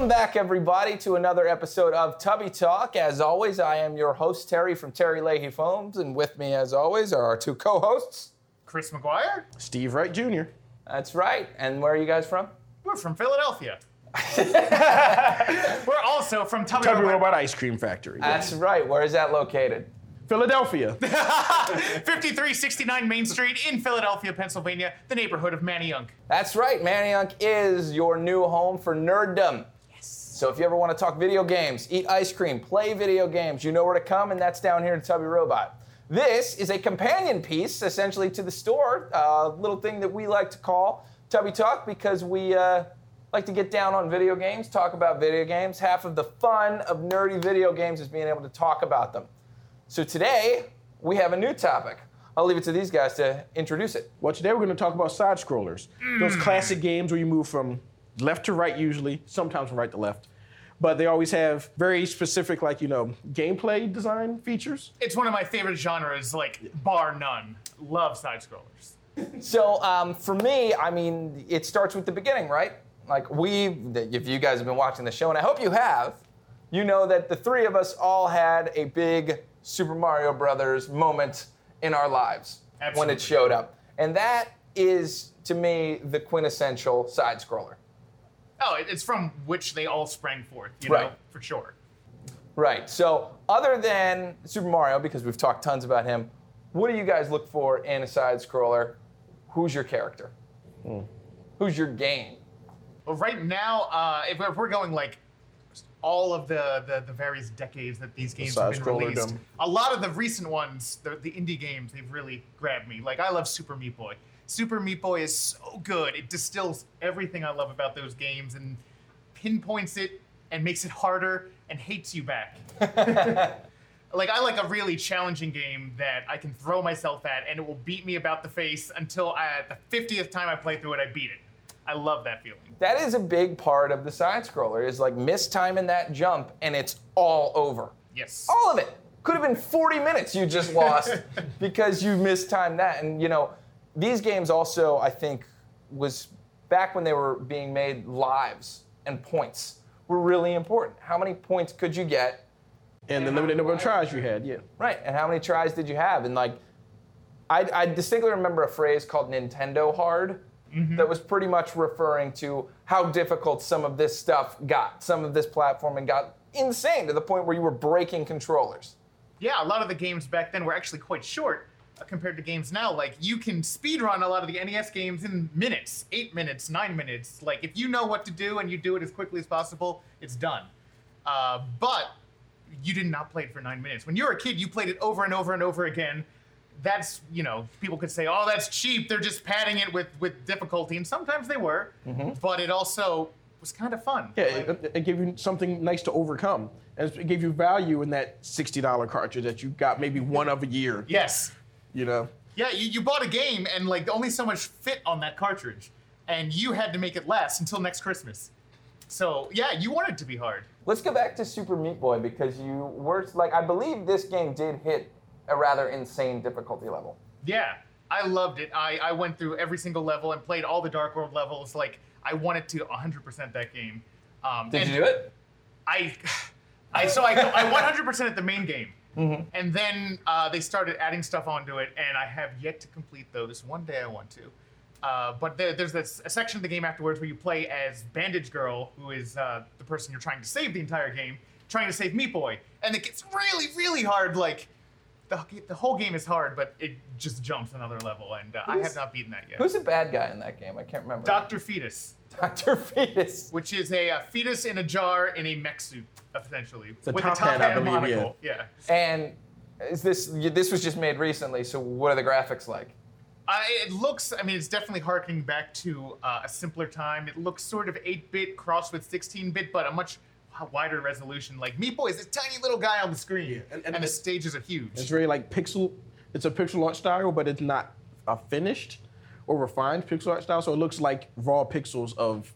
Welcome back, everybody, to another episode of Tubby Talk. As always, I am your host, Terry from Terry Leahy Foams, and with me, as always, are our two co hosts. Chris McGuire. Steve Wright Jr. That's right. And where are you guys from? We're from Philadelphia. We're also from Tubby, Tubby Robot. Robot Ice Cream Factory. That's right. Where is that located? Philadelphia. 5369 Main Street in Philadelphia, Pennsylvania, the neighborhood of Manayunk. That's right. Manayunk is your new home for nerddom. So if you ever want to talk video games, eat ice cream, play video games, you know where to come, and that's down here at Tubby Robot. This is a companion piece, essentially, to the store. A little thing that we like to call Tubby Talk because we uh, like to get down on video games, talk about video games. Half of the fun of nerdy video games is being able to talk about them. So today, we have a new topic. I'll leave it to these guys to introduce it. well, today we're going to talk about side scrollers. Those classic games where you move from left to right, usually, sometimes from right to left. But they always have very specific, like, you know, gameplay design features. It's one of my favorite genres, like, bar none. Love side scrollers. So um, for me, I mean, it starts with the beginning, right? Like we, if you guys have been watching the show, and I hope you have, you know that the three of us all had a big Super Mario Brothers moment in our lives when it showed up, and that is to me the quintessential side scroller. Oh, it's from which they all sprang forth, you Right. know, for sure. Right. So other than Super Mario, because we've talked tons about him, what do you guys look for in a side scroller? Who's your character? Who's your game? Well, right now, uh, if, if we're going like all of the, the, the various decades that these games have been released, dumb. a lot of the recent ones, the, the indie games, they've really grabbed me. Like, I love Super Meat Boy. Super Meat Boy is so good. It distills everything I love about those games and pinpoints it and makes it harder and hates you back. like I like a really challenging game that I can throw myself at and it will beat me about the face until I, the 50th time I play through it, I beat it. I love that feeling. That is a big part of the side scroller is like miss time in that jump and it's all over. Yes. All of it. Could have been 40 minutes you just lost because you missed mistimed that. And you know, these games also, I think, was back when they were being made lives and points were really important. How many points could you get? And the limited number of tries you had, yeah. Right. And how many tries did you have? And like I, I distinctly remember a phrase called Nintendo hard mm-hmm. that was pretty much referring to how difficult some of this stuff got. Some of this platforming got insane to the point where you were breaking controllers. Yeah, a lot of the games back then were actually quite short compared to games now. Like you can speedrun a lot of the NES games in minutes, eight minutes, nine minutes. Like if you know what to do and you do it as quickly as possible, it's done. Uh, but you did not play it for nine minutes. When you were a kid, you played it over and over and over again. That's you know people could say, oh, that's cheap. They're just padding it with with difficulty, and sometimes they were. But it also was kind of fun. Yeah, Like- it, it gave you something nice to overcome. And it gave you value in that $60 cartridge that you got maybe one of a year, yes. You know? Yeah, you, you bought a game and like only so much fit on that cartridge, and you had to make it last until next Christmas. So yeah, you want it to be hard. Let's go back to Super Meat Boy because you were like I believe this game did hit a rather insane difficulty level. Yeah, I loved it. I, I went through every single level and played all the Dark World levels. Like I wanted to 100% that game. Um, Did and you do it? I, I so I I 100% at the main game, and then uh, they started adding stuff onto it, and I have yet to complete those. One day I want to. Uh, but there, there's this a section of the game afterwards where you play as Bandage Girl, who is uh, the person you're trying to save the entire game, trying to save Meat Boy, and it gets really, really hard. Like the, the whole game is hard, but it just jumps another level, and uh, I have not beaten that yet. Who's the bad guy in that game? I can't remember. Doctor Fetus, Dr. Fetus. which is a, uh fetus in a jar in a mech suit, essentially, a with top a top hat, I hat and believe, monocle. Yeah. And is this this was just made recently? So what are the graphics like? I, it looks, I mean, it's definitely harking back to uh, a simpler time. It looks sort of 8 bit crossed with 16 bit, but a much uh, wider resolution. Like Meat Boy is this tiny little guy on the screen, Yeah, and- and, and the stages are huge. It's very like pixel. It's a pixel art style, but it's not a finished or refined pixel art style. So it looks like raw pixels of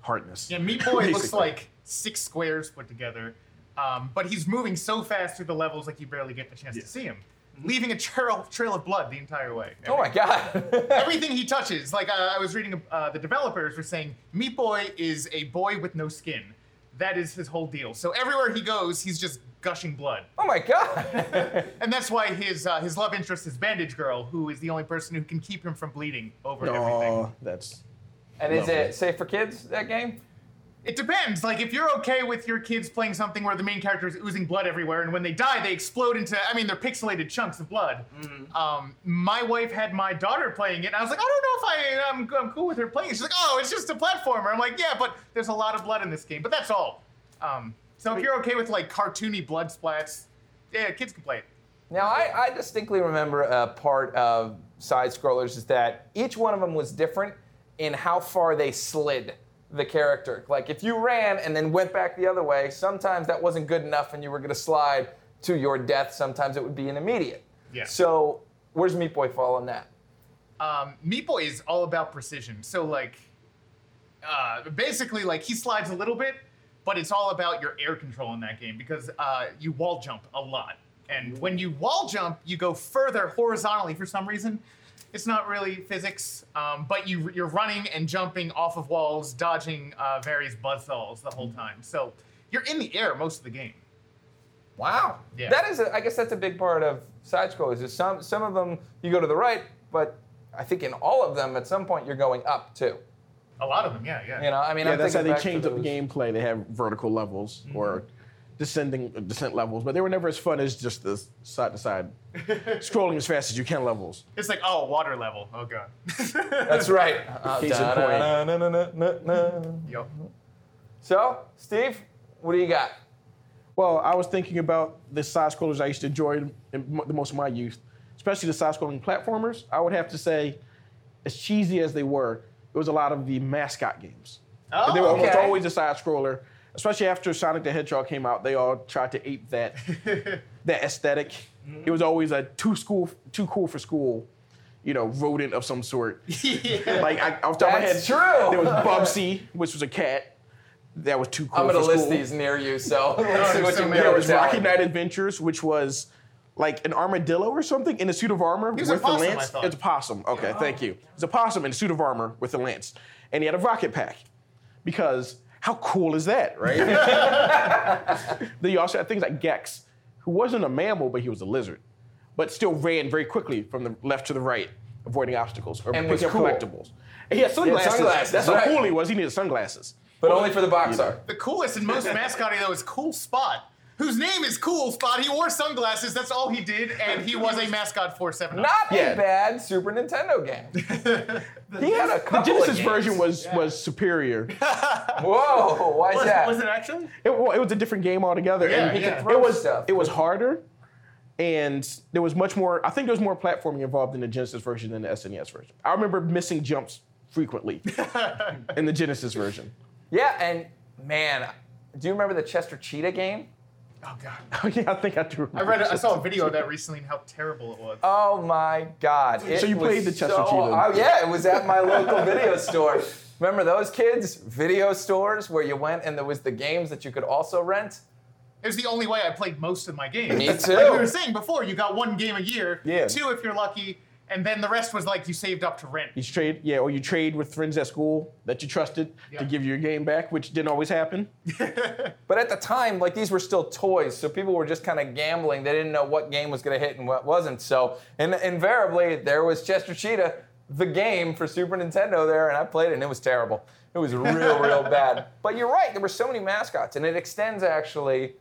hardness. Yeah, Meat Boy looks like six squares put together, um, but he's moving so fast through the levels like you barely get the chance to see him, leaving a trail, trail of blood the entire way. Oh my god. Everything he touches, like uh, I was reading, uh, the developers were saying, Meat Boy is a boy with no skin. That is his whole deal. So everywhere he goes, he's just gushing blood. Oh my god. And that's why his uh, his love interest is Bandage Girl, who is the only person who can keep him from bleeding over everything. Oh, that's and is it safe for kids, that game? It depends. Like if you're okay with your kids playing something where the main character is oozing blood everywhere, and when they die, they explode into I mean they're pixelated chunks of blood. Um, my wife had my daughter playing it, and I was like, I don't know if I I'm, I'm cool with her playing. it. She's like, Oh, it's just a platformer. I'm like, Yeah, but there's a lot of blood in this game, but that's all. Um, so if you're okay with like cartoony blood splats, yeah, kids can play it. Now, I, I distinctly remember a part of side scrollers is that each one of them was different in how far they slid the character. Like if you ran and then went back the other way, sometimes that wasn't good enough and you were going to slide to your death. Sometimes it would be an immediate. Yeah. So where's Meat Boy fall on that? um, Meat Boy is all about precision. So like, uh, basically, like he slides a little bit, but it's all about your air control in that game because uh, you wall jump a lot, and when you wall jump, you go further horizontally for some reason. It's not really physics, um, but you you're running and jumping off of walls, dodging uh, various buzzsaws the whole time. So you're in the air most of the game. Wow. Yeah. That is, a, I guess that's a big part of side scrollers. Is some some of them you go to the right, but I think in all of them at some point you're going up too. A lot of them, yeah, yeah. You know, I mean, yeah. I'm That's how they back to changed up the those- gameplay. They have vertical levels or descending descent levels, but they were never as fun as just the side to side scrolling as fast as you can levels. It's like, oh, water level. Oh god. That's right. Uh, Case in point. da-da-da-da-da-da. Yup. So, Steve, what do you got? Well, I was thinking about the side scrollers I used to enjoy in m- the most of my youth, especially the side scrolling platformers. I would have to say, as cheesy as they were, it was a lot of the mascot games. Oh, they were almost okay. always a side scroller, especially after Sonic the Hedgehog came out. They all tried to ape that that aesthetic. It was always a too school, too cool for school, you know, rodent of some sort. yeah. Like I, off the top of my head, true. there was Bubsy, which was a cat. That was too cool for school. I'm going to for list school. these near you, so let's see what so you many. know. There was Tell Rocket. Knight Adventures, which was like an armadillo or something in a suit of armor was with a possum, the lance. It's a possum. Okay, thank you. It's a possum in a suit of armor with a lance, and he had a rocket pack. Because how cool is that, right? then you also had things like Gex, who wasn't a mammal, but he was a lizard, but still ran very quickly from the left to the right, avoiding obstacles or And picking up cool. collectibles. And he had sunglasses. sunglasses, That's right. how cool he was. He needed sunglasses. But only for the box You know. art. The coolest and most mascotty though is Cool Spot, whose name is Cool Spot. He wore sunglasses. That's all he did, and he was a mascot for Seven Up. Not Yeah. a bad Super Nintendo game. He had a The Genesis of version games. was was superior. Whoa, why is Was, that? was it actually? It, wa- it was a different game altogether. Yeah, and you could it throw was stuff. it was harder, and there was much more. I think there was more platforming involved in the Genesis version than the SNES version. I remember missing jumps frequently in the Genesis version. Yeah, and man, do you remember the Chester Cheetah game? Oh god. Oh, yeah, I think I do. I read. A, I saw a video of that recently and how terrible it was. Oh my God! It So you played the Chester so- Cheetah? Oh yeah, it was at my local video store. Remember those kids? Video stores where you went and there was the games that you could also rent. It was the only way I played most of my games. Me Like too. we were saying before, you got one game a year, Yeah. two if you're lucky, and then the rest was like you saved up to rent. You trade, yeah, or you trade with friends at school that you trusted Yeah. to give you your game back, which didn't always happen. But at the time, like these were still toys, so people were just kind of gambling. They didn't know what game was going to hit and what wasn't. So, and invariably, there was Chester Cheetah, the game for Super Nintendo there, and I played it, and it was terrible. It was real, real bad. But you're right, there were so many mascots, and it extends actually.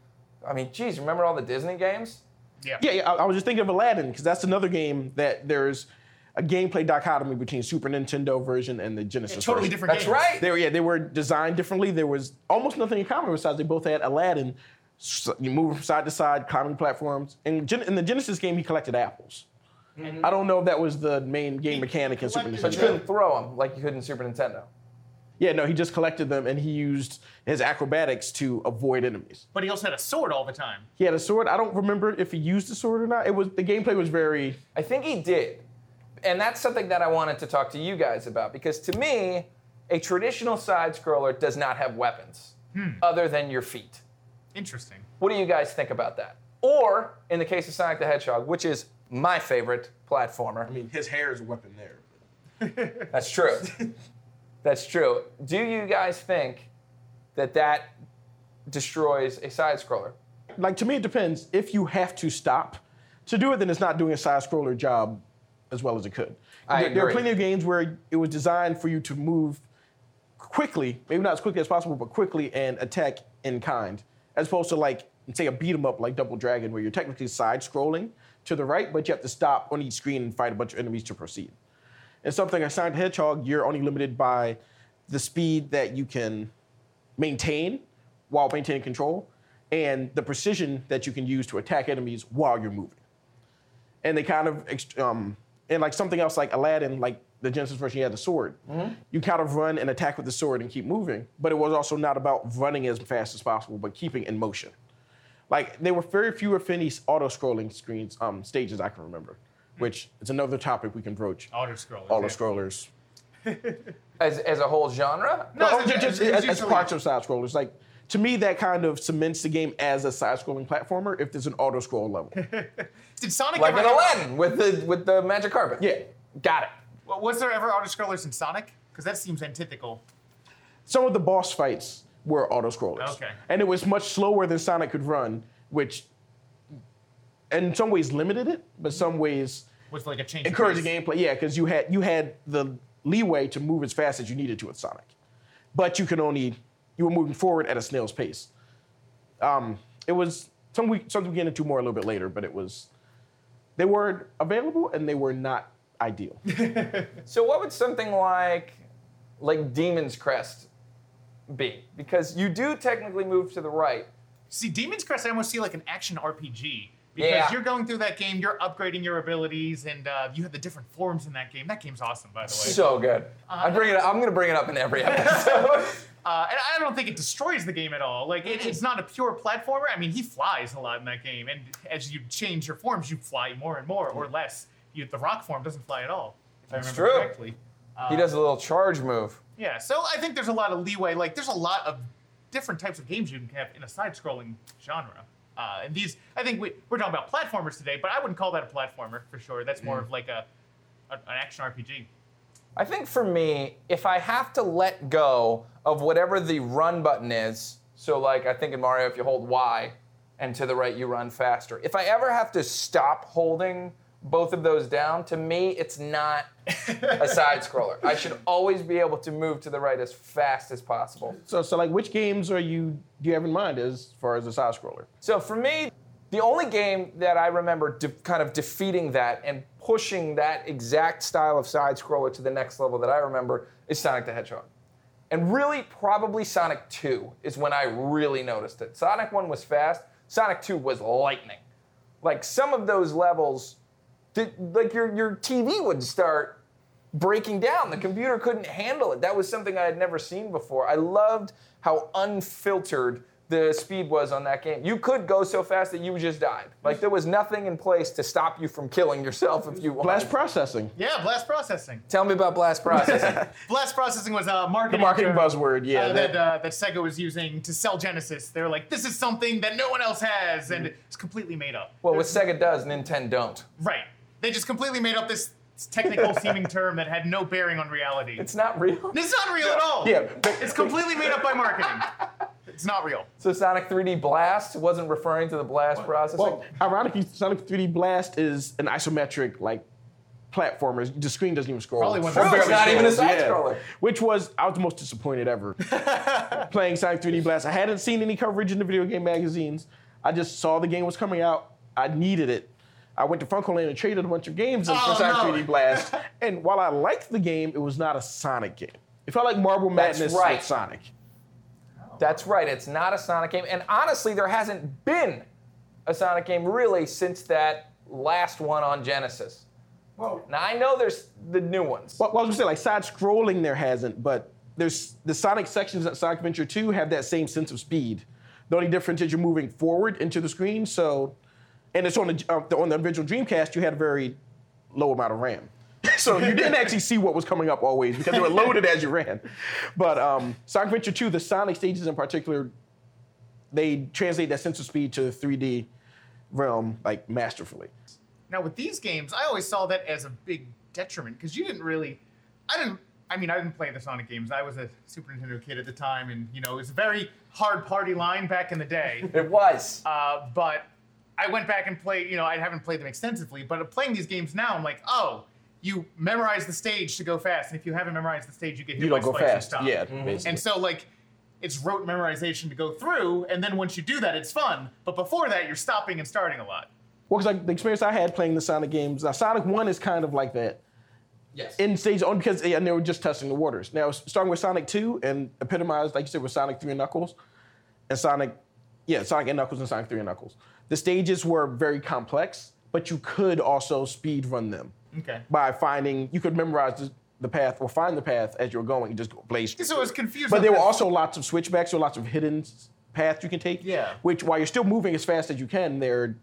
I mean, geez, remember all the Disney games? Yeah. Yeah, yeah. I, I was just thinking of Aladdin because that's another game that there's a gameplay dichotomy between Super Nintendo version and the Genesis. Totally version. different. That's games. right. They were yeah, they were designed differently. There was almost nothing in common besides they both had Aladdin. So you move from side to side, climbing platforms. And Gen- in the Genesis game, he collected apples. Mm-hmm. I don't know if that was the main game mechanic in Super collected But you couldn't throw them like you could in Super Nintendo. Yeah, no, he just collected them and he used his acrobatics to avoid enemies. But he also had a sword all the time. He had a sword. I don't remember if he used the sword or not. It was the gameplay was very I think he did. And that's something that I wanted to talk to you guys about because to me, a traditional side scroller does not have weapons hmm. other than your feet. Interesting. What do you guys think about that? Or, in the case of Sonic the Hedgehog, which is my favorite platformer, I mean, his hair is a weapon there. that's true. that's true. Do you guys think that that destroys a side scroller. like to me it depends if you have to stop to do it then it's not doing a side scroller job as well as it could I there, there are plenty of games where it was designed for you to move quickly maybe not as quickly as possible but quickly and attack in kind as opposed to like say a beat 'em up like double dragon where you're technically side scrolling to the right but you have to stop on each screen and fight a bunch of enemies to proceed and something like Sonic the Hedgehog, you're only limited by the speed that you can maintain while maintaining control and the precision that you can use to attack enemies while you're moving. And they kind of, um, and like something else like Aladdin, like the Genesis version, you had the sword. You kind of run and attack with the sword and keep moving, but it was also not about running as fast as possible, but keeping in motion. Like there were very few, if any, auto-scrolling screens, um, stages I can remember, which is another topic we can broach. Auto scrollers. Auto yeah. scrollers. As, as a whole genre? No, No, it's- just, it's as, as usually- parts of side scrollers. Like to me, that kind of cements the game as a side scrolling platformer if there's an auto scroll level. Did Sonic Like ever in Aladdin with the with the magic carpet. yeah. Got it. Well, Was there ever auto scrollers in Sonic? Because that seems antithetical. Some of the boss fights were auto scrollers. Okay. And it was much slower than Sonic could run, which in some ways limited it, but some ways Was like a change. of the pace. gameplay. Yeah, because you had you had the leeway to move as fast as you needed to with Sonic, but you could only you were moving forward at a snail's pace. Um, it was some we something we get into more a little bit later, but it was they were available and they were not ideal. So what would something like like Demon's Crest be? Because you do technically move to the right. See, Demon's Crest, I almost see like an action RPG. Because Yeah. you're going through that game, you're upgrading your abilities, and uh, you have the different forms in that game. That game's awesome, by the way. So good. I bring it. Up, I'm gonna bring it up in every episode. Uh, and I don't think it destroys the game at all. Like it, it's not a pure platformer. I mean, he flies a lot in that game, and as you change your forms, you fly more and more or less. You, the rock form doesn't fly at all, if I That's remember true. correctly. he does a little charge move. Yeah, so I think there's a lot of leeway. Like, there's a lot of different types of games you can have in a side-scrolling genre. Uh, and these, I think we, we're talking about platformers today, but I wouldn't call that a platformer for sure. That's more of like a, a an action RPG. I think for me, if I have to let go of whatever the run button is, so like I think in Mario, if you hold Y and to the right, you run faster. If I ever have to stop holding both of those down, to me, it's not a side scroller. I should always be able to move to the right as fast as possible. So, so like, which games are you do you have in mind as far as a side scroller? So for me, the only game that I remember de- kind of defeating that and pushing that exact style of side scroller to the next level that I remember is Sonic the Hedgehog. And really, probably Sonic 2 is when I really noticed it. Sonic 1 was fast, Sonic 2 was lightning. Like some of those levels, th- like your, your TV would start breaking down. The computer couldn't handle it. That was something I had never seen before. I loved how unfiltered the speed was on that game. You could go so fast that you just died. Like there was nothing in place to stop you from killing yourself if you wanted. Blast processing. Yeah, blast processing. Tell me about blast processing. Blast processing was a marketing, The marketing term, buzzword, yeah. uh, that- that, uh, that Sega was using to sell Genesis. They were like, this is something that no one else has, and it's completely made up. well, what Sega does, Nintendo don't. Right. They just completely made up this technical seeming term that had no bearing on reality. It's not real. It's not real at all. Yeah, but- it's completely made up by marketing. It's not real. So Sonic 3D Blast wasn't referring to the blast processing. Well, ironically, Sonic 3D Blast is an isometric like platformer. The screen doesn't even scroll. Probably one of True, the it's not even a side Yeah. scroller. Which was I was the most disappointed ever playing Sonic 3D Blast. I hadn't seen any coverage in the video game magazines. I just saw the game was coming out. I needed it. I went to Funco Land and traded a bunch of games in Oh, for Sonic no. 3D Blast. and while I liked the game, it was not a Sonic game. It felt like Marble That's Madness right. with Sonic. That's right. It's not a Sonic game. And honestly, there hasn't been a Sonic game really since that last one on Genesis. Whoa. Now I know there's the new ones. Well, well, I was gonna say like side scrolling there hasn't, but there's the Sonic sections at Sonic Adventure 2 have that same sense of speed. The only difference is you're moving forward into the screen. So, and it's on the uh, the- on the original Dreamcast you had a very low amount of RAM. so you didn't actually see what was coming up always because they were loaded as you ran. But um, Sonic Adventure 2, the Sonic stages in particular, they translate that sense of speed to the 3D realm like masterfully. Now with these games, I always saw that as a big detriment because you didn't really, I didn't I mean, I didn't play the Sonic games. I was a Super Nintendo kid at the time, and you know, it was a very hard party line back in the day. It was. Uh, but I went back and played. You know, I haven't played them extensively, but playing these games now, I'm like, oh, you memorize the stage to go fast, and if you haven't memorized the stage, you get hit You by don't go spikes or fast. stop. Yeah, mm-hmm. basically. And so like. It's rote memorization to go through, and then once you do that, it's fun. But before that, you're stopping and starting a lot. Well, because like the experience I had playing the Sonic games, now Sonic One is kind of like that. yes. in stage only because and they were just testing the waters. Now starting with Sonic 2 and epitomized, like you said, with Sonic 3 and Knuckles, and Sonic, yeah, Sonic and Knuckles and Sonic 3 and Knuckles. The stages were very complex, but you could also speed run them Okay. by finding you could memorize the, the path or find the path as you were going just go blaze. So I was confused. But there were also lots of switchbacks or lots of hidden paths you can take. Yeah. Which while you're still moving as fast as you can, they're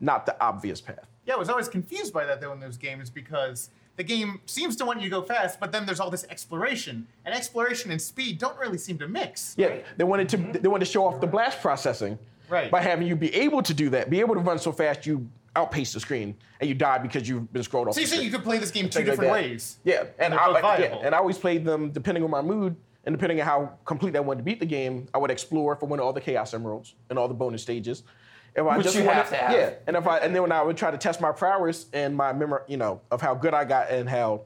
not the obvious path. Yeah, I was always confused by that though in those games because the game seems to want you to go fast, but then there's all this exploration, and exploration and speed don't really seem to mix. Yeah, they wanted to they wanted to show off the blast processing Right. by having you be able to do that, be able to run so fast you outpace the screen and you die because you've been scrolled off. So you screen. you could play this game two Things like different ways. Yeah, and they're I, both yeah, and I always played them depending on my mood and depending on how complete I wanted to beat the game. I would explore for one of all the chaos emeralds and all the bonus stages. If I Which just you wanted- have to have. Yeah, and if I and then when I would try to test my prowess and my memory, you know, of how good I got and how,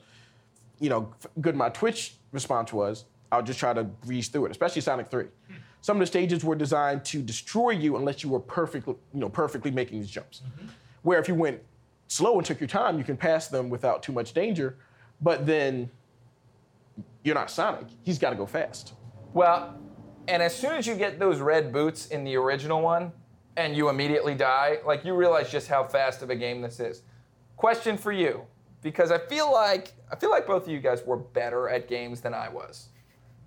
you know, good my Twitch response was, I would just try to breeze through it, especially Sonic 3. Hmm. Some of the stages were designed to destroy you unless you were perfectly, you know, perfectly making these jumps. Mm-hmm. Where if you went slow and took your time, you can pass them without too much danger. But then you're not Sonic. He's got to go fast. Well, and as soon as you get those red boots in the original one and you immediately die, like you realize just how fast of a game this is. Question for you, because I feel like I feel like both of you guys were better at games than I was.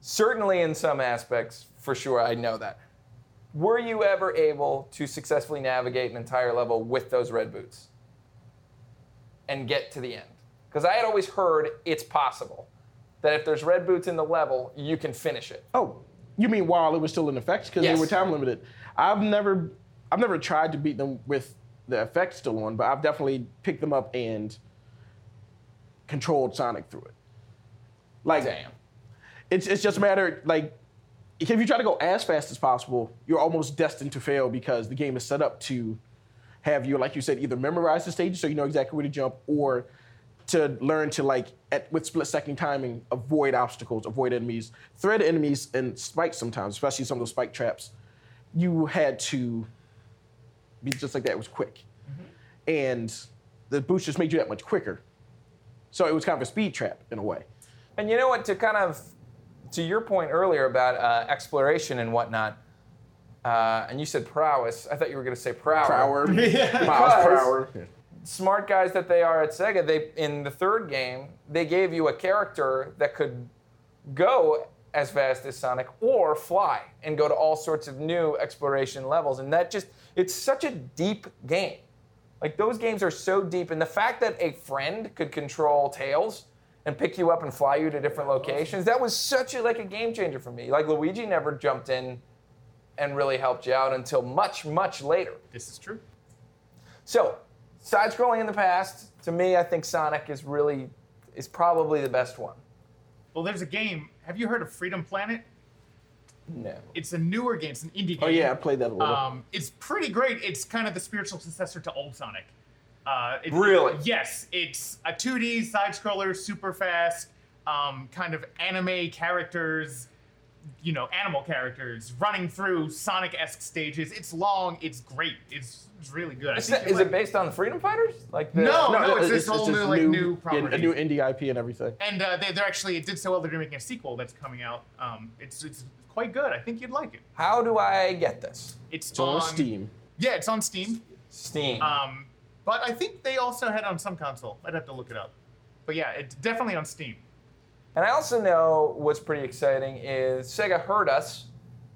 Certainly in some aspects, for sure, I know that. Were you ever able to successfully navigate an entire level with those red boots and get to the end? Because I had always heard it's possible that if there's red boots in the level, you can finish it. Oh, you mean while it was still in effect because Yes. they were time limited? I've never, I've never tried to beat them with the effect still on, but I've definitely picked them up and controlled Sonic through it. Like, Damn. it's it's just a matter like if you try to go as fast as possible, you're almost destined to fail because the game is set up to have you, like you said, either memorize the stages so you know exactly where to jump, or to learn to like at, with split second timing avoid obstacles, avoid enemies, thread enemies, and spikes sometimes, especially some of those spike traps. You had to just like that. It was quick, and the boost just made you that much quicker. So it was kind of a speed trap in a way. And you know what? To kind of, to your point earlier about uh, exploration and whatnot, uh, and you said prowess. I thought you were going to say prower. Prower, Miles Because- Prower. Smart guys that they are at Sega, they in the third game they gave you a character that could go as fast as Sonic or fly and go to all sorts of new exploration levels, and that just it's such a deep game. Like those games are so deep, and the fact that a friend could control Tails and pick you up and fly you to different locations, that was such a like a game changer for me. Like Luigi never jumped in and really helped you out until much, much later. This is true. So, side scrolling in the past, to me, I think Sonic is really is probably the best one. Well, there's a game. Have you heard of Freedom Planet? No. It's a newer game. It's an indie game. Oh yeah, I played that a little. Um, it's pretty great. It's kind of the spiritual successor to old Sonic. Uh, it- Really? Yes. It's a 2D side scroller, super fast, um, kind of anime characters, you know, animal characters running through Sonic-esque stages. It's long. It's great. It's, it's really good. Is, that, it based on the Freedom Fighters? Like the, No. Oh, it's this whole new, like, new property. a new indie IP and everything. And uh, they, they're actually it did so well. They're making a sequel that's coming out. Um, it's it's quite good. I think you'd like it. How do I get this? It's, It's on Steam. Yeah, it's on Steam. Steam. Um, but I think they also had it on some console. I'd have to look it up. But yeah, it's definitely on Steam. and I also know what's pretty exciting is Sega heard us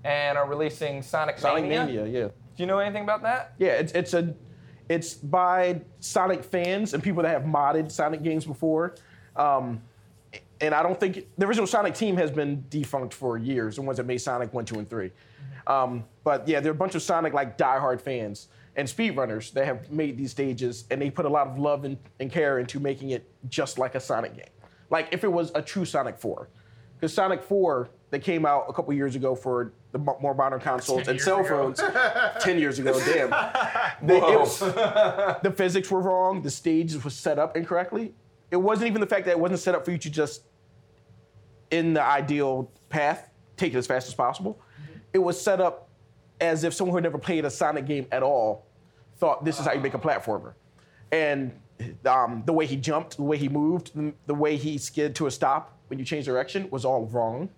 and are releasing Sonic, Sonic Mania. Mania, yeah. Do you know anything about that? Yeah, it's it's a it's by Sonic fans and people that have modded Sonic games before. Um, and I don't think the original Sonic team has been defunct for years, the ones that made Sonic 1, 2, and 3. Um, but yeah, there are a bunch of Sonic like diehard fans and speedrunners that have made these stages and they put a lot of love and, and care into making it just like a Sonic game. Like if it was a true Sonic 4. Because Sonic 4, that came out a couple years ago for the more modern consoles and cell phones. 10 years ago, damn. It was- the physics were wrong. The stage was set up incorrectly. It wasn't even the fact that it wasn't set up for you to just, in the ideal path, take it as fast as possible. It was set up as if someone who had never played a Sonic game at all thought this is how you make a platformer. And um, the way he jumped, the way he moved, the, the way he skid to a stop when you change direction was all wrong.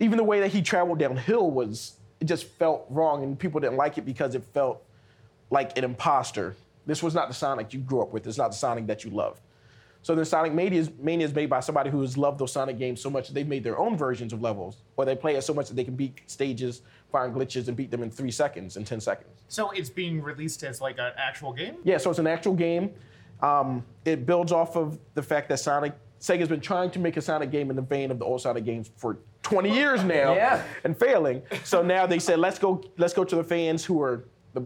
Even the way that he traveled downhill was, it just felt wrong, and people didn't like it because it felt like an imposter. This was not the Sonic you grew up with. It's not the Sonic that you loved. So then Sonic Mania is, Mania is made by somebody who has loved those Sonic games so much that they've made their own versions of levels, or they play it so much that they can beat stages, find glitches, and beat them in three seconds, in 10 seconds. So it's being released as like an actual game. Yeah, so it's an actual game. Um, it builds off of the fact that Sonic, Sega's been trying to make a Sonic game in the vein of the old Sonic games for 20 years now, Yeah. and failing. So now they said, let's go, let's go to the fans who are the,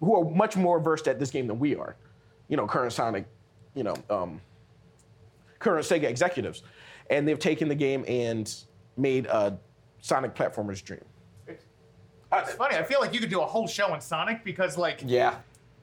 who are much more versed at this game than we are. You know, current Sonic, you know, um, current Sega executives, and they've taken the game and made a Sonic platformer's dream. It's funny. I feel like you could do a whole show on Sonic because like Yeah.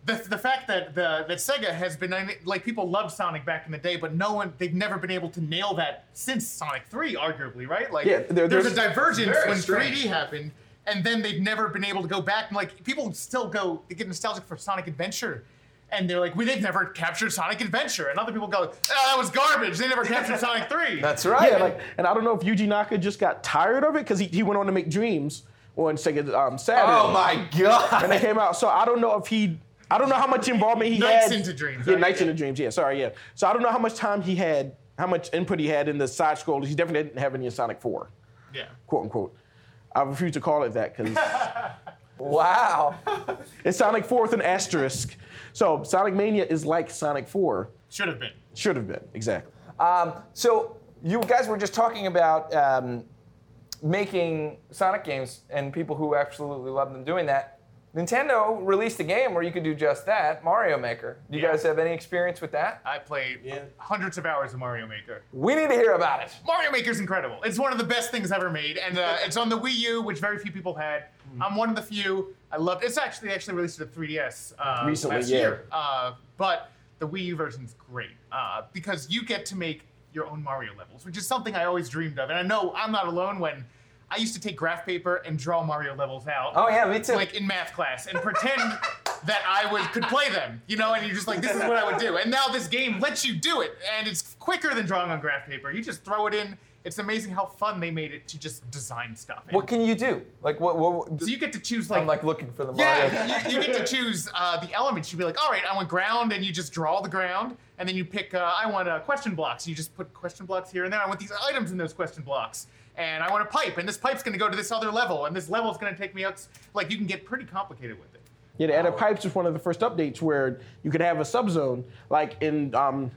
the, the fact that the that Sega has been like people loved Sonic back in the day, but no one they've never been able to nail that since Sonic 3, arguably, right? Like Yeah, there- there's, there's- a divergence when strange. 3D happened, and then they've never been able to go back and like people still go they get nostalgic for Sonic Adventure. And they're like, we they've never captured Sonic Adventure, and other people go, oh, that was garbage. They never captured Sonic 3. That's right. Yeah, like, and I don't know if Yuji Naka just got tired of it because he, he went on to make Dreams on Sega um, Saturn. oh my god. And they came out. So I don't know if he, I don't know how much involvement he Nights had. into Dreams, Yeah, right? Nights Yeah. into Dreams. Yeah, sorry, yeah. So I don't know how much time he had, how much input he had in the side scrollers. He definitely didn't have any in Sonic 4, Yeah. quote unquote. I refuse to call it that because wow. it's Sonic 4 with an asterisk. So Sonic Mania is like Sonic 4. Should have been. Should have been, exactly. Um, so you guys were just talking about um, making Sonic games and people who absolutely love them doing that. Nintendo released a game where you could do just that, Mario Maker. Do you Yeah. guys have any experience with that? I played Yeah. hundreds of hours of Mario Maker. We need to hear about it. Mario Maker's incredible. It's one of the best things ever made, and uh, it's on the Wii U, which very few people had. I'm one of the few. I loved. It's actually they actually released it at 3DS uh, Recently, last yeah. year. Uh, but the Wii U version's great uh, because you get to make your own Mario levels, which is something I always dreamed of. And I know I'm not alone when I used to take graph paper and draw Mario levels out. Oh yeah, me too. Like in math class, and pretend that I would could play them, you know, and you're just like, this is what I would do. And now this game lets you do it, and it's quicker than drawing on graph paper. You just throw it in. It's amazing how fun they made it to just design stuff. what can you do? Like what? what so you get to choose like, I'm like looking for the Mario. yeah, you, you get to choose uh, the elements. You'd be like, all right, I want ground, and you just draw the ground, and then you pick, uh, I want uh, question blocks. You just put question blocks here and there. I want these items in those question blocks, and I want a pipe, and this pipe's going to go to this other level, and this level's going to take me up. Like you can get pretty complicated with it. Yeah, the added pipes was one of the first updates where you could have a subzone, like in um,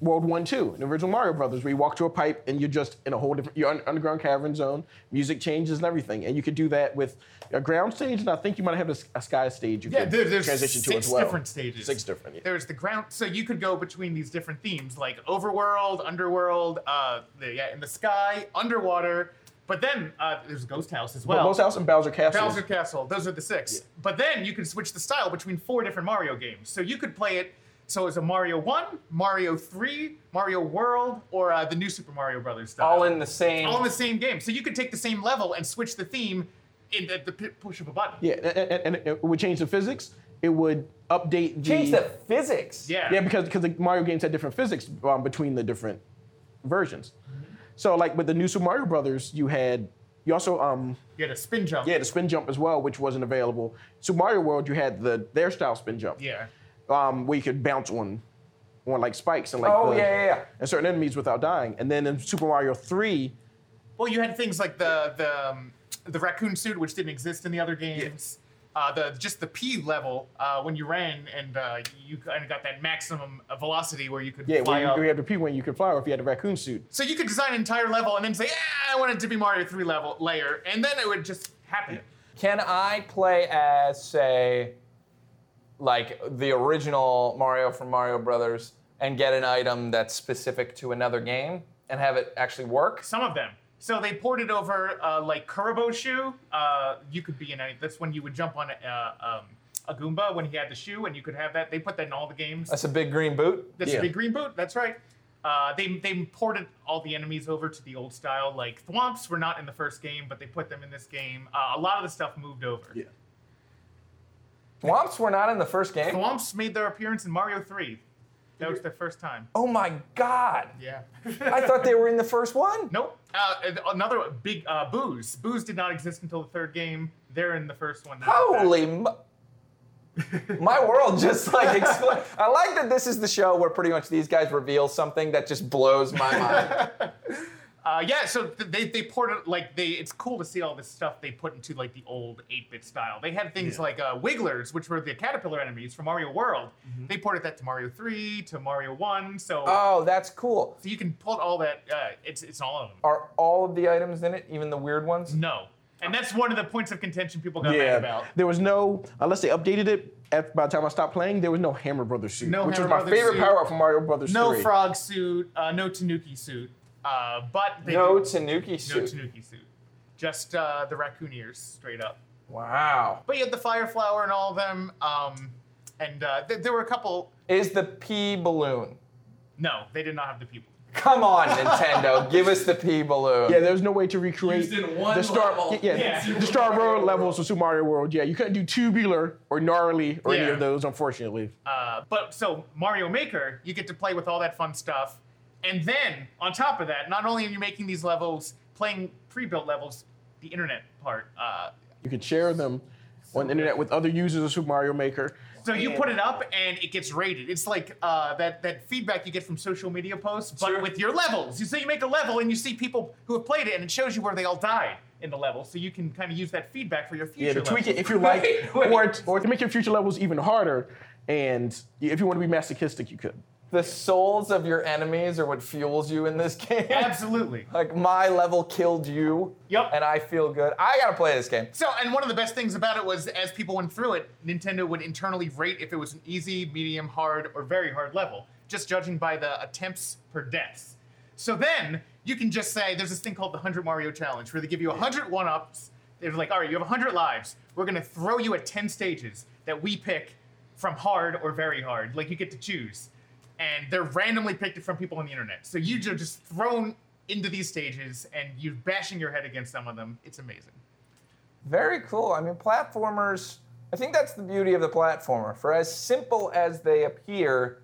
World One Two, in the original Mario Brothers, where you walk to a pipe and you're just in a whole different, you're un- underground cavern zone. Music changes and everything, and you could do that with a ground stage, and I think you might have a sky stage you Yeah, could there, there's transition six to as well. different stages. Six different. Yeah. There's the ground, so you could go between these different themes, like overworld, underworld, uh, the, yeah, in the sky, underwater. But then uh, there's Ghost House as well. Ghost House and Bowser Castle. Bowser Castle. Those are the six. But then you can switch the style between four different Mario games. So you could play it. So it's a Mario One, Mario Three, Mario World, or uh, the new Super Mario Brothers style. All in the same. all in the same game. So you could take the same level and switch the theme in at the p- push of a button. Yeah, and, and- and it would change the physics. It would update the Change the physics. Yeah. Yeah, because because the Mario games had different physics um, between the different versions. So like with the new Super Mario Brothers, you had you also um You had a spin jump. yeah the spin jump as well, which wasn't available. Super Mario World, you had the their style spin jump. Yeah. Um, where you could bounce on on like spikes and like Oh, the- yeah, yeah, yeah. and certain enemies without dying. And then in Super Mario Three, Well, you had things like the the um, the raccoon suit, which didn't exist in the other games. Uh, the just the P level uh, when you ran and uh, you kind of got that maximum uh, velocity where you could yeah, fly where you, you had the P when you could fly, or if you had the raccoon suit. So you could design an entire level and then say, "Yeah, I want it to be Mario three level layer," and then it would just happen. Can I play as say, like the original Mario from Mario Brothers, and get an item that's specific to another game and have it actually work? Some of them. So they ported over uh, like Kuribo shoe. Uh, you could be in any. That's when you would jump on a, uh, um, a Goomba when he had the shoe, and you could have that. They put that in all the games. That's a big green boot. That's Yeah. a big green boot. That's right. Uh, they they ported all the enemies over to the old style. Like Thwomps were not in the first game, but they put them in this game. Uh, a lot of the stuff moved over. Yeah. Thwomps were not in the first game. Thwomps made their appearance in Mario 3. That was their first time. Oh my god! Yeah. I thought they were in the first one. Nope. Uh, another big uh, Boos. Boos did not exist until the third game. They're in the first one. They're not back. Holy. My world just like expl- I like that this is the show where pretty much these guys reveal something that just blows my mind. Uh, yeah, so th- they they ported like they. It's cool to see all this stuff they put into like the old 8-bit style. They had things Yeah. like uh, Wigglers, which were the caterpillar enemies from Mario World. Mm-hmm. They ported that to Mario 3, to Mario 1. So, oh, that's cool. so you can pull all that. Uh, it's it's all of them. Are all of the items in it, even the weird ones? No, and that's one of the points of contention people got mad about. there was no unless they updated it. At, by the time I stopped playing, there was no Hammer Brothers suit, No which Hammer was my Brothers favorite suit. power up from Mario Brothers No 3. frog suit, uh, no Tanuki suit, uh, but they No do- Tanuki no suit. Tanuki suit, just uh, the raccoon ears straight up. Wow. But you had the fire flower and all of them, um, and uh, th- there were a couple. Is the P balloon? No, they did not have the people. Come on, Nintendo, give us the P balloon. Yeah, there was no way to recreate Used in one the Star. level. Yeah, Yeah. the Star Road levels of Super Mario World. Yeah, you couldn't do tubular or gnarly or any Yeah. of those, unfortunately. Uh, but so Mario Maker, you get to play with all that fun stuff, and then on top of that, not only are you making these levels, playing pre-built levels, the internet part. Uh, You could share them on the internet with other users of Super Mario Maker. So you put it up and it gets rated. It's like uh, that that feedback you get from social media posts, but Sure. with your levels. You say you make a level and you see people who have played it, and it shows you where they all died in the level, so you can kind of use that feedback for your future. Yeah, to tweak it if you like, Wait, wait. or or to make your future levels even harder. And if you want to be masochistic, you could. The souls of your enemies are what fuels you in this game. Absolutely. Like my level killed you. Yep. And I feel good. I gotta play this game. So, and one of the best things about it was as people went through it, Nintendo would internally rate if it was an easy, medium, hard, or very hard level, just judging by the attempts per deaths. So then you can just say there's this thing called the 100 Mario Challenge where they give you 100 one ups. They're like, all right, you have 100 lives. We're to throw you at 10 stages that we pick from hard or very hard. Like you get to choose. And they're randomly picked from people on the internet. So you are just thrown into these stages and you're bashing your head against some of them. It's amazing. Very cool. I mean, platformers, I think that's the beauty of the platformer. For as simple as they appear,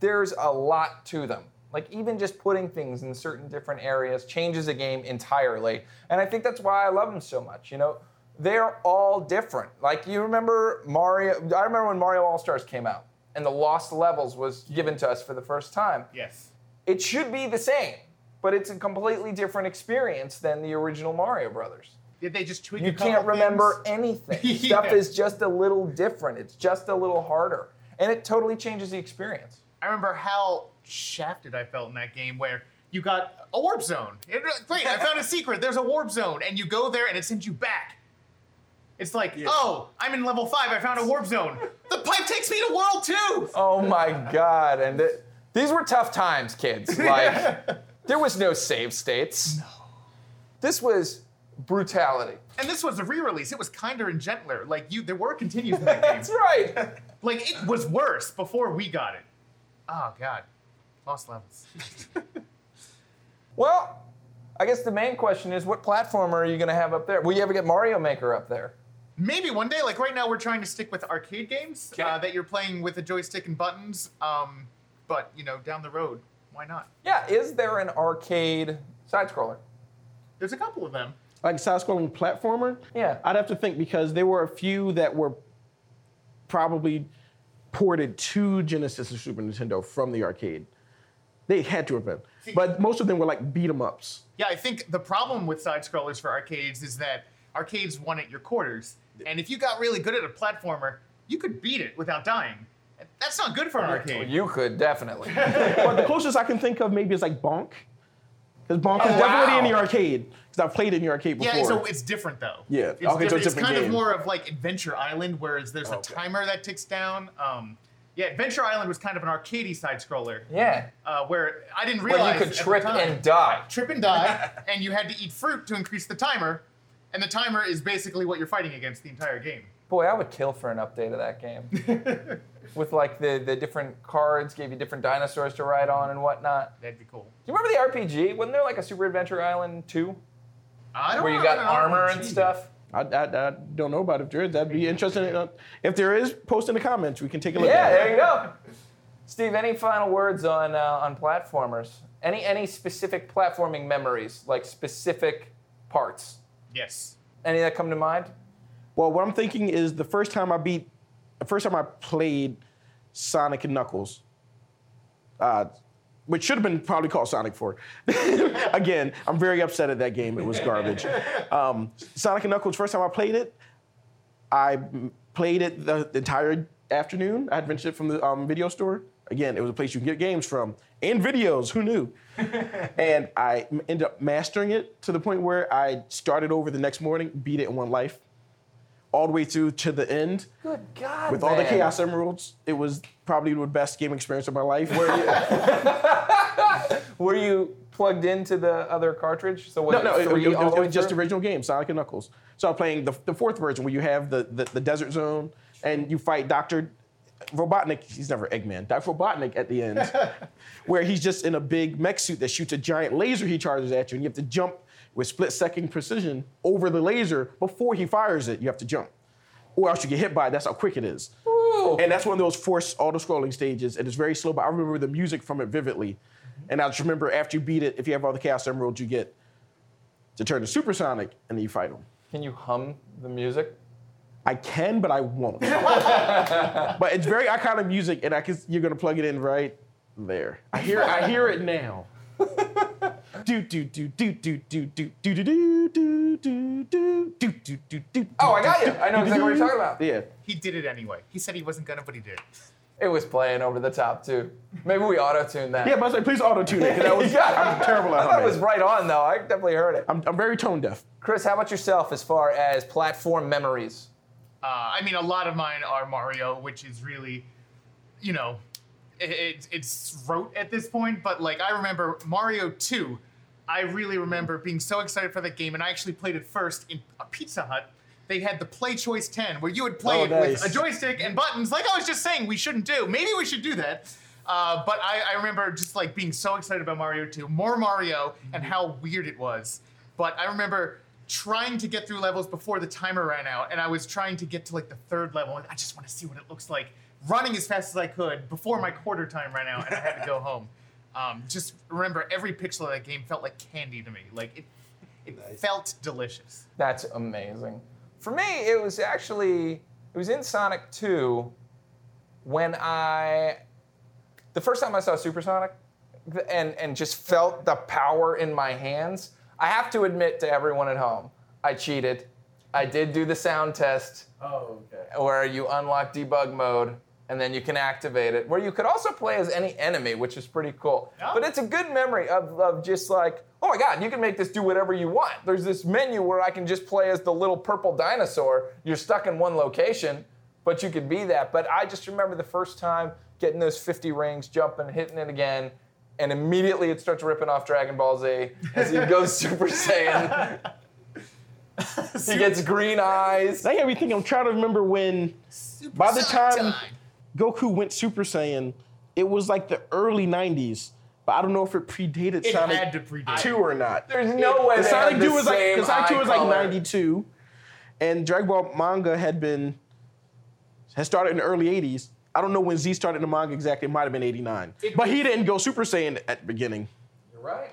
there's a lot to them. Like, even just putting things in certain different areas changes a game entirely. And I think that's why I love them so much. You know, they're all different. Like, you remember Mario, I remember when Mario All Stars came out and the Lost Levels was given to us for the first time. Yes. It should be the same, but it's a completely different experience than the original Mario Brothers. Did they just tweak? You a can't remember things? anything. Yeah. Stuff is just a little different. It's just a little harder. And it totally changes the experience. I remember how shafted I felt in that game where you got a warp zone. It- Great, I found a secret. There's a warp zone, and you go there, and it sends you back. It's like, oh, I'm in level five. I found a warp zone. The pipe takes me to World Two. Oh my god. And it, these were tough times, kids. Like there was no save states. No. This was brutality. And this was a re-release. It was kinder and gentler. Like you, there were continues in that game. That's right. Like it was worse before we got it. Oh God, lost levels. Well, I guess the main question is what platform are you going to have up there? Will you ever get Mario Maker up there? Maybe one day. Like right now, we're trying to stick with arcade games Okay. uh, that you're playing with a joystick and buttons. Um, but you know, down the road, why not? Yeah, is there an arcade side scroller? There's a couple of them. Like side-scrolling platformer. Yeah. I'd have to think because there were a few that were probably ported to Genesis and Super Nintendo from the arcade. They had to have been, but most of them were like beat 'em ups. Yeah, I think the problem with side scrollers for arcades is that arcades won at your quarters, and if you got really good at a platformer, you could beat it without dying. That's not good for an arcade. You could definitely. But the closest I can think of maybe is like Bonk, because Bonk is Oh, definitely wow. in the arcade. Because I've played it in the arcade before. Yeah, so it's different though. Yeah, it's, okay, so it's it's different kind of more of like Adventure Island, whereas there's a Okay. timer that ticks down. Um, Yeah, Adventure Island was kind of an arcadey side scroller. Yeah. Uh, where I didn't Where realize you could trip and die. trip and die, and you had to eat fruit to increase the timer. And the timer is basically what you're fighting against the entire game. Boy, I would kill for an update of that game. With like the, the different cards, gave you different dinosaurs to ride on and whatnot. That'd be cool. Do you remember the RPG? Wasn't there like a Super Adventure Island 2? I don't know. Where you got I don't know, armor and stuff? I, I, I don't know about if there is. That'd be interesting. Uh, If there is, post in the comments. We can take a look Yeah, at there you go. Steve, any final words on uh, on platformers? Any any specific platforming memories, like specific parts? Yes. Any that come to mind? Well, what I'm thinking is the first time I beat, the first time I played Sonic and Knuckles, uh, which should have been probably called Sonic 4. Again, I'm very upset at that game. It was garbage. Um, Sonic and Knuckles, first time I played it, I played it the, the entire afternoon. I had rented it from the um, video store. Again, it was a place you can get games from and videos. Who knew? and I ended up mastering it to the point where I started over the next morning, beat it in one life, all the way through to the end Good God, with all the. Chaos Emeralds. It was probably the best game experience of my life. Where Were you plugged into the other cartridge? So no, no, it it, it- it- all the it way was just the original game, Sonic and Knuckles. So I'm playing the, the fourth version where you have the, the, the desert zone and you fight Dr. Robotnik. He's never Eggman. Dr. Robotnik at the end, where he's just in a big mech suit that shoots a giant laser he charges at you, and you have to jump with split second precision over the laser before he fires it. You have to jump, or else you get hit by it. That's how quick it is. Ooh. And that's one of those forced auto-scrolling stages, and it's very slow. But I remember the music from it vividly, mm-hmm. and I just remember after you beat it, if you have all the Chaos Emeralds, you get to turn to Supersonic, and then you fight him. Can you hum the music? I can, but I won't. but it's very iconic music, and I can, you're gonna plug it in right there. I hear, I hear it now. Do do do do do do do do do do do do do do do do do. Oh, I got you. I know exactly what you're talking about. Yeah. He did it anyway. He said he wasn't gonna, but he did. It was playing over the top too. Maybe we auto-tuned that. Yeah, but I was like, please auto tune it, because that was I'm terrible at thought it was right on though. I definitely heard it. I'm, I'm very tone deaf. Chris, how about yourself as far as platform memories? Uh, I mean, a lot of mine are Mario, which is really, you know, it, it, it's rote at this point. But like, I remember Mario 2. I really remember being so excited for that game, and I actually played it first in a Pizza Hut. They had the PlayChoice-10, where you would play Oh, it nice. with a joystick and buttons, like I was just saying we shouldn't do. Maybe we should do that. Uh, but I, I remember just like being so excited about Mario 2, more Mario, and how weird it was. But I remember trying to get through levels before the timer ran out, and I was trying to get to like the third level, and I just want to see what it looks like, running as fast as I could before my quarter time ran out, and I had to go home. Um, just remember, every pixel of that game felt like candy to me. Like it, it felt delicious. That's amazing. For me, it was actually it was in Sonic 2 when I the first time I saw Supersonic and and just felt the power in my hands. I have to admit to everyone at home, I cheated. I did do the sound test Oh, okay. where you unlock debug mode and then you can activate it, where you could also play as any enemy, which is pretty cool. Yeah. But it's a good memory of, of just like, oh my god, you can make this do whatever you want. There's this menu where I can just play as the little purple dinosaur. You're stuck in one location, but you could be that. But I just remember the first time getting those 50 rings, jumping, hitting it again, and immediately it starts ripping off Dragon Ball Z as he goes Super Saiyan. he gets green eyes. Now everything I'm trying to remember when by the time Goku went Super Saiyan, it was like the early 90s. But I don't know if it predated It Sonic had to predate. 2 or not. There's no way The they Sonic 2 the was like same Sonic 2 was like 92, and Dragon Ball manga had been had started in the early 80s. I don't know when Z started the manga exactly. It might have been 89. It- but he didn't go Super Saiyan at the beginning. You're right.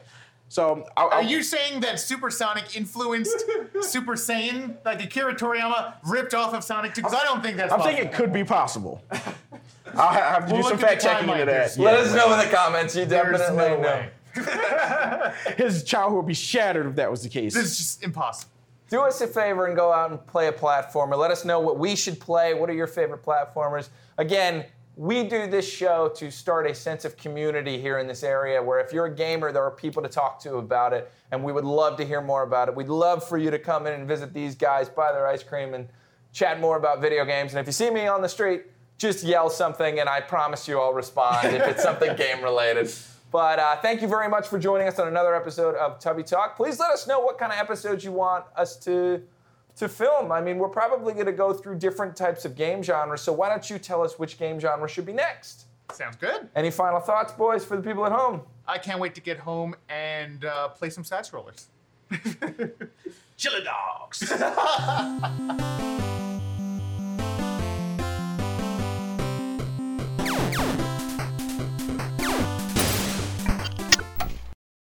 So I, I, Are you saying that Super Sonic influenced Super Saiyan? Like Akira Toriyama ripped off of Sonic 2? Because I don't think that's possible. I'm possible. thinking it could be possible. I'll have to We'll do some fact checking into timeline. that. Let us know in the comments. You definitely no know. His childhood would be shattered if that was the case. This is just impossible. Do us a favor and go out and play a platformer. Let us know what we should play. What are your favorite platformers? Again, we do this show to start a sense of community here in this area where if you're a gamer, there are people to talk to about it, and we would love to hear more about it. We'd love for you to come in and visit these guys, buy their ice cream, and chat more about video games. And if you see me on the street, just yell something, and I promise you I'll respond if it's something game related. But uh, thank you very much for joining us on another episode of Tubby Talk. Please let us know what kind of episodes you want us to to film. I mean, we're probably going to go through different types of game genres. So why don't you tell us which game genre should be next? Sounds good. Any final thoughts, boys, for the people at home? I can't wait to get home and uh, play some side scrollers. Chili dogs.